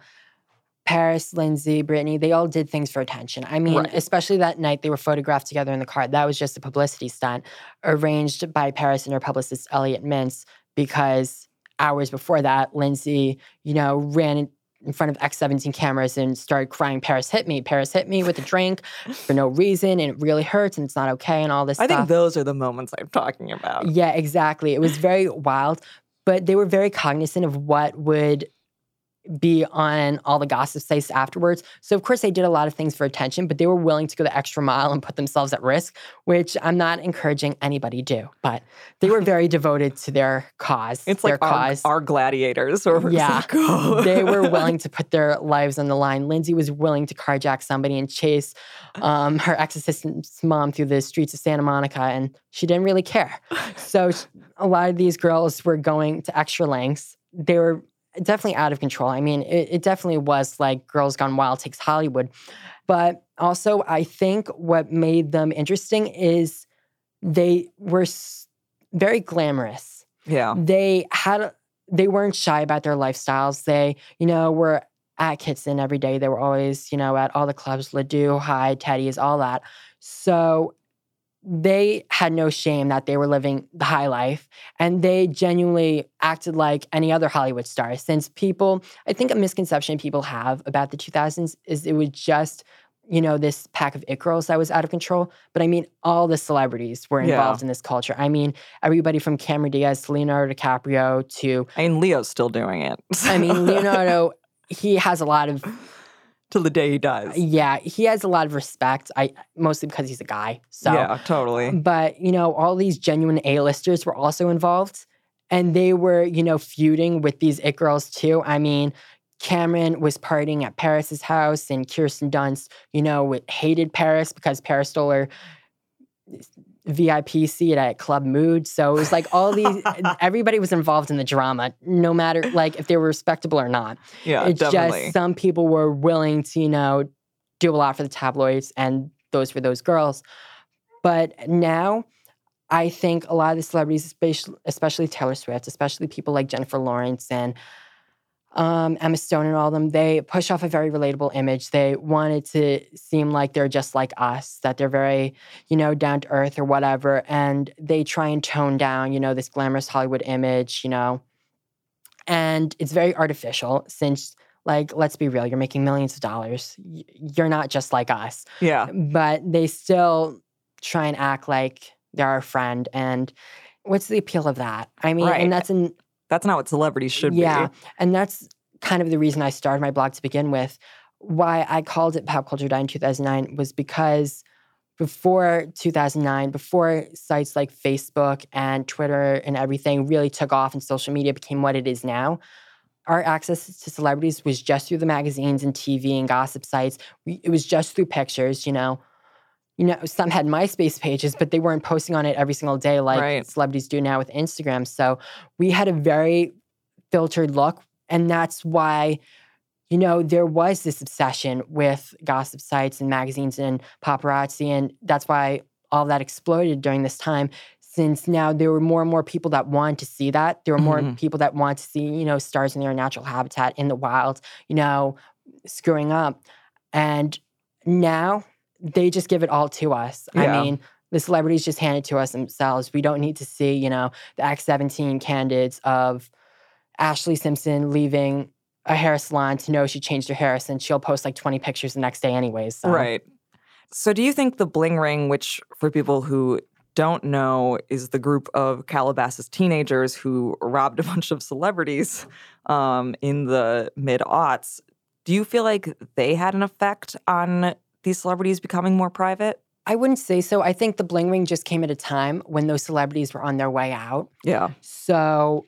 Paris, Lindsay, Britney, they all did things for attention. I mean, Right. especially that night they were photographed together in the car. That was just a publicity stunt arranged by Paris and her publicist, Elliot Mintz, because hours before that, Lindsay, you know, ran in- front of X17 cameras and started crying, Paris hit me, Paris hit me with a drink for no reason, and it really hurts and it's not okay and all this I stuff. think those are the moments I'm talking about. Yeah, exactly. It was very wild, but they were very cognizant of what would be on all the gossip sites afterwards. So of course they did a lot of things for attention, but they were willing to go the extra mile and put themselves at risk, which I'm not encouraging anybody do. But they were very devoted to their cause. It's their like our, cause. our gladiators. Or Yeah, they were willing to put their lives on the line. Lindsay was willing to carjack somebody and chase um, her ex assistant's mom through the streets of Santa Monica, and she didn't really care. So a lot of these girls were going to extra lengths. They were definitely out of control. I mean, it, it definitely was like Girls Gone Wild takes Hollywood. But also, I think what made them interesting is they were very glamorous Yeah. they had they weren't shy about their lifestyles. They, you know, were at Kitson every day. They were always, you know, at all the clubs, Les Deux, High, Teddy's, all that. So they had no shame that they were living the high life and they genuinely acted like any other Hollywood star. Since people, I think a misconception people have about the 2000s is it was just, you know, this pack of it girls that was out of control. But I mean, all the celebrities were Yeah. involved in this culture. I mean, everybody from Cameron Diaz to Leonardo DiCaprio to, I mean, Leo's still doing it. I mean, Leonardo, he has a lot of Till the day he dies. yeah, he has a lot of respect. I mostly because he's a guy. So yeah, totally. but you know, all these genuine A-listers were also involved, and they were you know feuding with these it girls too. I mean, Cameron was partying at Paris's house, and Kirsten Dunst, you know, hated Paris because Paris stole her VIP seat at Club Mood. So it was like all these, everybody was involved in the drama, no matter like if they were respectable or not. Yeah, it's definitely. just some people were willing to, you know, do a lot for the tabloids, and those were those girls. But now, I think a lot of the celebrities, especially, especially Taylor Swift, especially people like Jennifer Lawrence and um, Emma Stone and all of them, they push off a very relatable image. They wanted to seem like they're just like us, that they're very, you know, down to earth or whatever. And they try and tone down, you know, this glamorous Hollywood image, you know. And it's very artificial since, like, let's be real, you're making millions of dollars. You're not just like us Yeah. but they still try and act like they're our friend. And what's the appeal of that? I mean, Right. and that's an That's not what celebrities should yeah, be. and that's kind of the reason I started my blog to begin with. Why I called it Pop Culture Died in 2009 was because before 2009, before sites like Facebook and Twitter and everything really took off and social media became what it is now, our access to celebrities was just through the magazines and TV and gossip sites. It was just through pictures, you know. You know, some had MySpace pages, but they weren't posting on it every single day like Right. celebrities do now with Instagram. So we had a very filtered look. And that's why, you know, there was this obsession with gossip sites and magazines and paparazzi. And that's why all that exploded during this time. Since now there were more and more people that wanted to see that. There were more Mhm. people that want to see, you know, stars in their natural habitat in the wild, you know, screwing up. And now they just give it all to us. Yeah. I mean, the celebrities just hand it to us themselves. We don't need to see, you know, the X17 candidates of Ashlee Simpson leaving a hair salon to know she changed her hair since she'll post like 20 pictures the next day anyways. So. Right. So, do you think the bling ring, which for people who don't know, is the group of Calabasas teenagers who robbed a bunch of celebrities um, in the mid aughts, do you feel like they had an effect on these celebrities becoming more private? I wouldn't say so. I think the bling ring just came at a time when those celebrities were on their way out. Yeah. So,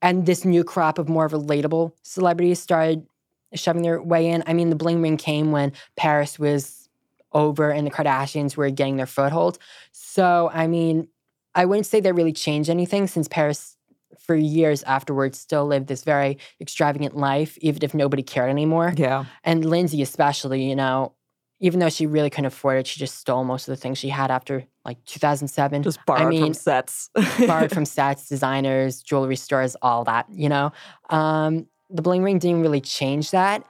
and this new crop of more relatable celebrities started shoving their way in. I mean, the bling ring came when Paris was over and the Kardashians were getting their foothold. So, I mean, I wouldn't say they really changed anything since Paris, for years afterwards, still lived this very extravagant life, even if nobody cared anymore. Yeah. And Lindsay, especially, you know, even though she really couldn't afford it, she just stole most of the things she had after like 2007. Just borrowed I mean, from sets. borrowed from sets, designers, jewelry stores, all that, you know? Um, the bling ring didn't really change that.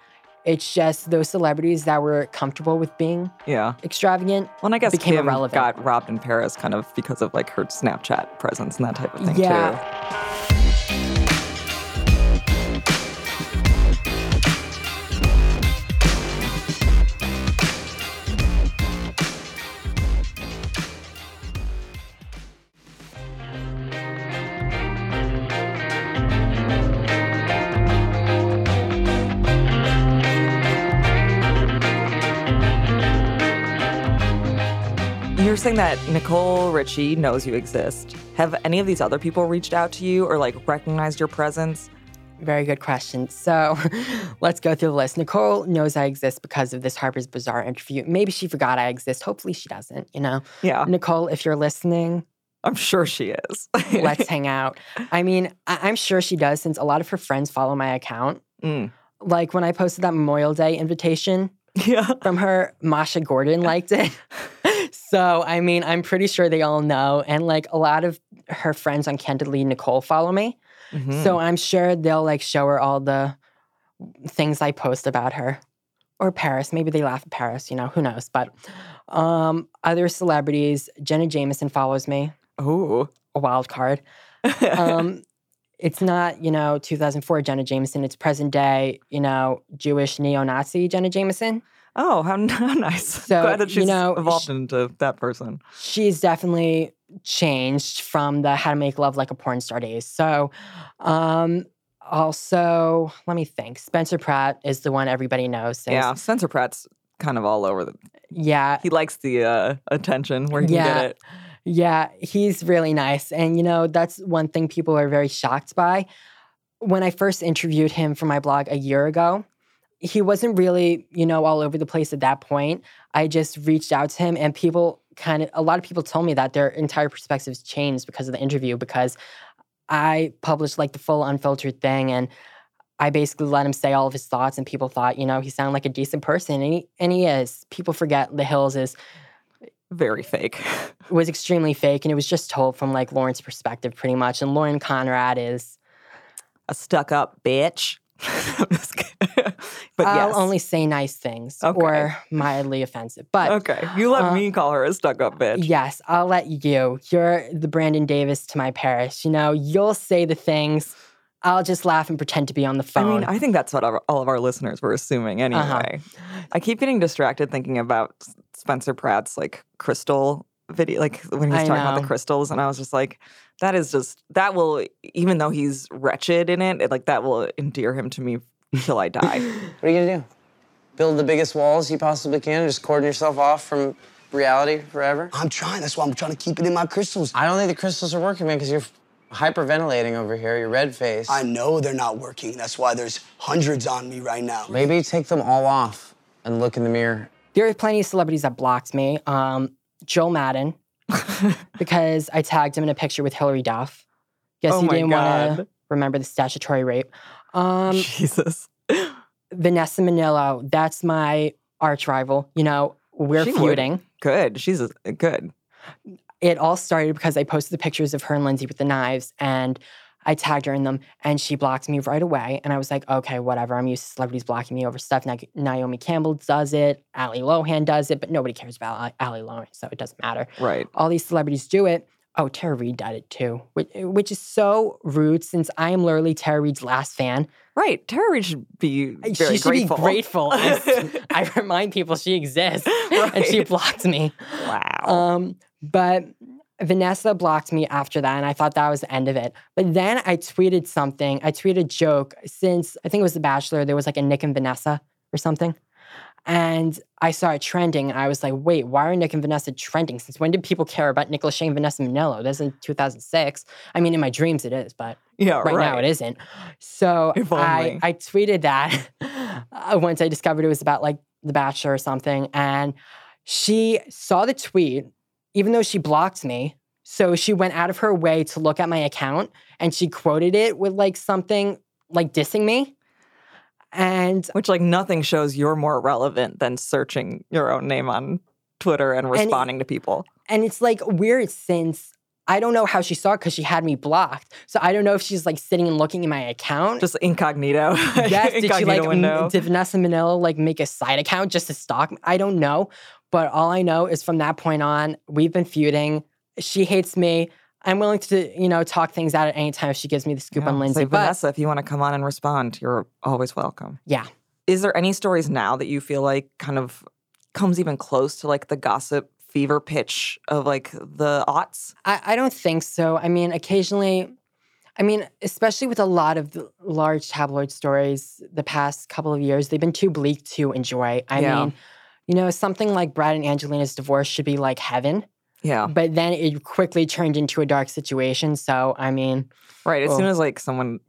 It's just those celebrities that were comfortable with being Yeah. extravagant Well, and I guess became Kim irrelevant. got robbed in Paris kind of because of like her Snapchat presence and that type of thing Yeah. too. Saying that Nicole Richie knows you exist. Have any of these other people reached out to you or like recognized your presence? Very good question. So let's go through the list. Nicole knows I exist because of this Harper's Bazaar interview. Maybe she forgot I exist. Hopefully she doesn't, you know? Yeah. Nicole, if you're listening, I'm sure she is. let's hang out. I mean, I- I'm sure she does since a lot of her friends follow my account. Mm. Like when I posted that Memorial Day invitation yeah. from her, Masha Gordon liked it. So, I mean, I'm pretty sure they all know. And like a lot of her friends on Candidly Nicole follow me. Mhm. So I'm sure they'll like show her all the things I post about her. Or Paris. Maybe they laugh at Paris, you know, who knows. But um other celebrities, Jenna Jameson follows me. Oh. A wild card. Um it's not, you know, 2004 Jenna Jameson, it's present day, you know, Jewish neo-Nazi Jenna Jameson. Oh, how, how nice. So, Glad that you know, evolved into that person. she's definitely changed from the how to make love like a porn star days. So, um, also, let me think. Spencer Pratt is the one everybody knows. since- Yeah, Spencer Pratt's kind of all over the. Yeah. He likes the uh, attention where he can get it. Yeah, he's really nice. And, you know, that's one thing people are very shocked by. When I first interviewed him for my blog a year ago, he wasn't really, you know, all over the place at that point. I just reached out to him and people kind of, a lot of people told me that their entire perspectives changed because of the interview because I published like the full unfiltered thing and I basically let him say all of his thoughts and people thought, you know, he sounded like a decent person and he, and he is. People forget The Hills is Very fake. was extremely fake and it was just told from like Lauren's perspective pretty much. And Lauren Conrad is A stuck up bitch. I'm just kidding. but I'll yes. only say nice things Okay. or mildly offensive. But okay. You let uh, me call her a stuck up bitch. Yes, I'll let you. You're the Brandon Davis to my Paris. You know, you'll say the things. I'll just laugh and pretend to be on the phone. I mean, I think that's what our, all of our listeners were assuming anyway. Uh-huh. I keep getting distracted thinking about Spencer Pratt's like crystal video, like when he's I talking about the crystals, and I was just like, that is just that will, even though he's wretched in it, it like that will endear him to me till I die. What are you gonna do? Build the biggest walls you possibly can and just cordon yourself off from reality forever? I'm trying. That's why I'm trying to keep it in my crystals. I don't think the crystals are working, man, because you're hyperventilating over here. You're red faced. I know they're not working. That's why there's hundreds on me right now. Maybe take them all off and look in the mirror. there are plenty of celebrities that blocked me. Um, Joel Madden, because I tagged him in a picture with Hilary Duff. Guess Oh he didn't want to remember the statutory rape. Um, Jesus. Vanessa Minnillo, that's my arch rival. You know, we're She would. feuding. Good. She's a, good. It all started because I posted the pictures of her and Lindsay with the knives and I tagged her in them and she blocked me right away. And I was like, okay, whatever. I'm used to celebrities blocking me over stuff. Na- Naomi Campbell does it, Ali Lohan does it, but nobody cares about Ali- Lohan, so it doesn't matter. Right. All these celebrities do it. Oh, Tara Reid did it too, which, which is so rude since I am literally Tara Reid's last fan. Right. Tara Reid should be very she should grateful. be grateful. I, remind people she exists, and she Right. blocked me. Wow. Um, but Vanessa blocked me after that, and I thought that was the end of it. But then I tweeted something. I tweeted a joke since I think it was The Bachelor. There was like a Nick and Vanessa or something. And I saw it trending, and I was like, wait, why are Nick and Vanessa trending? Since when did people care about Nick Lachey and Vanessa Minnillo? This is 2006. I mean, in my dreams it is, but Yeah, right, now it isn't. So I. I tweeted that once I discovered it was about like The Bachelor or something. And she saw the tweet, even though she blocked me. So she went out of her way to look at my account and she quoted it with like something like dissing me. And which like nothing shows you're more relevant than searching your own name on Twitter and responding to people. And it's like weird since I don't know how she saw it because she had me blocked. So I don't know if she's like sitting and looking in my account. Just incognito. yes, did she like m- did Vanessa Minnillo like make a side account just to stalk me? I don't know. But all I know is from that point on, we've been feuding. She hates me. I'm willing to, you know, talk things out at any time if she gives me the scoop on Lindsay. say, but Vanessa, if you want to come on and respond, you're always welcome. yeah. Is there any stories now that you feel like kind of comes even close to like the gossip fever pitch of like the aughts? I, I don't think so. I mean, occasionally, I mean, especially with a lot of the large tabloid stories the past couple of years, they've been too bleak to enjoy. I Yeah. mean, you know, something like Brad and Angelina's divorce should be like heaven, Yeah. but then it quickly turned into a dark situation. So, I mean, Right. As oh. soon as like someone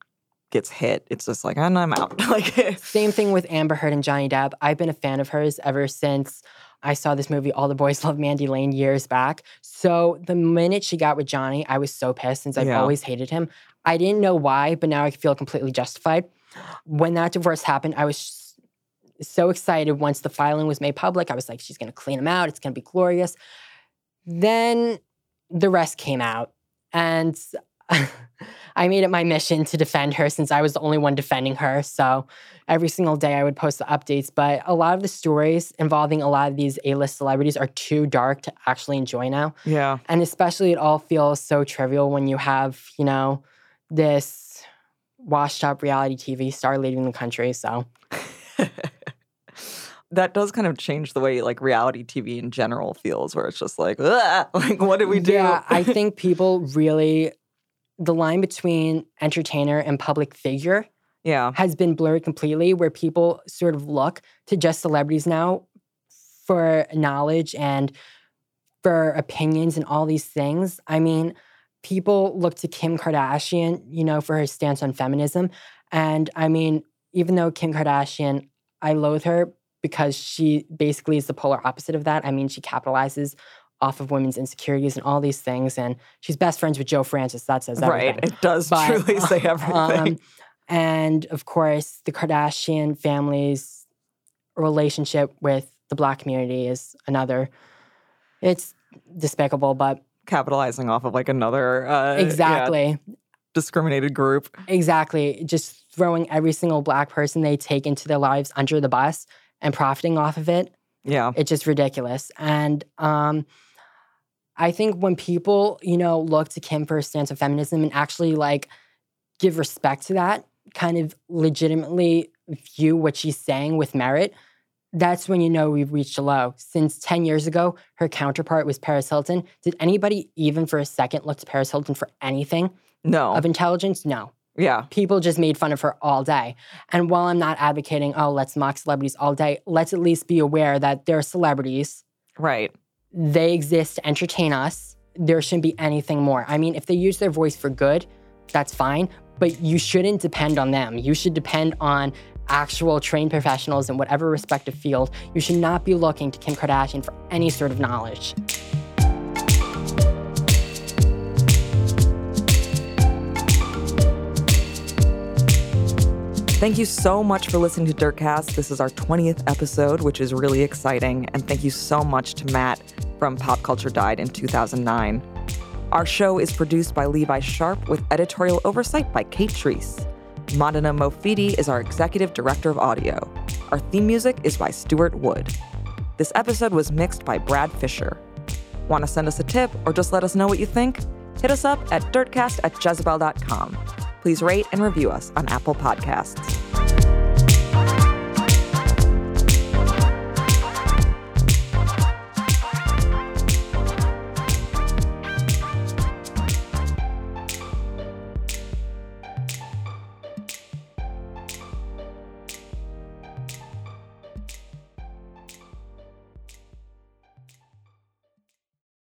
gets hit, it's just like, ah, and I'm out. like Same thing with Amber Heard and Johnny Depp. I've been a fan of hers ever since I saw this movie, All the Boys Love Mandy Lane, years back. So the minute she got with Johnny, I was so pissed since I've Yeah. always hated him. I didn't know why, but now I feel completely justified. When that divorce happened, I was so excited once the filing was made public. I was like, she's gonna clean them out, it's gonna be glorious. Then the rest came out. And I made it my mission to defend her since I was the only one defending her. So every single day I would post the updates. But a lot of the stories involving a lot of these A list celebrities are too dark to actually enjoy now. Yeah. And especially it all feels so trivial when you have, you know, this washed up reality TV star leading the country. So that does kind of change the way like reality TV in general feels, where it's just like, like what did we do? Yeah, I think people really, the line between entertainer and public figure yeah. has been blurred completely, where people sort of look to just celebrities now for knowledge and for opinions and all these things. I mean, people look to Kim Kardashian, you know, for her stance on feminism. And I mean, even though Kim Kardashian, I loathe her because she basically is the polar opposite of that. I mean, she capitalizes off of women's insecurities and all these things. And she's best friends with Joe Francis. That says everything. Right. It does But, truly say everything. Um, and of course, the Kardashian family's relationship with the black community is another. It's despicable, but Capitalizing off of like another uh, yeah, exactly, discriminated group. exactly. Just throwing every single black person they take into their lives under the bus and profiting off of it. Yeah. It's just ridiculous. And um, I think when people, you know, look to Kim for a stance of feminism and actually like give respect to that, kind of legitimately view what she's saying with merit, that's when you know we've reached a low. Since 10 years ago, her counterpart was Paris Hilton. Did anybody even for a second look to Paris Hilton for anything No. of intelligence? No. Yeah. People just made fun of her all day. And while I'm not advocating, oh, let's mock celebrities all day, let's at least be aware that they're celebrities. Right. They exist to entertain us. There shouldn't be anything more. I mean, if they use their voice for good, that's fine, but you shouldn't depend on them. You should depend on actual trained professionals in whatever respective field. You should not be looking to Kim Kardashian for any sort of knowledge. Thank you so much for listening to Dirtcast. This is our 20th episode, which is really exciting. And thank you so much to Matt from Pop Culture Died in 2009. Our show is produced by Levi Sharp with editorial oversight by Kate Treese. Madana Mofidi is our executive director of audio. Our theme music is by Stuart Wood. This episode was mixed by Brad Fisher. Want to send us a tip or just let us know what you think? Hit us up at dirtcast at jezebel.com please rate and review us on Apple Podcasts.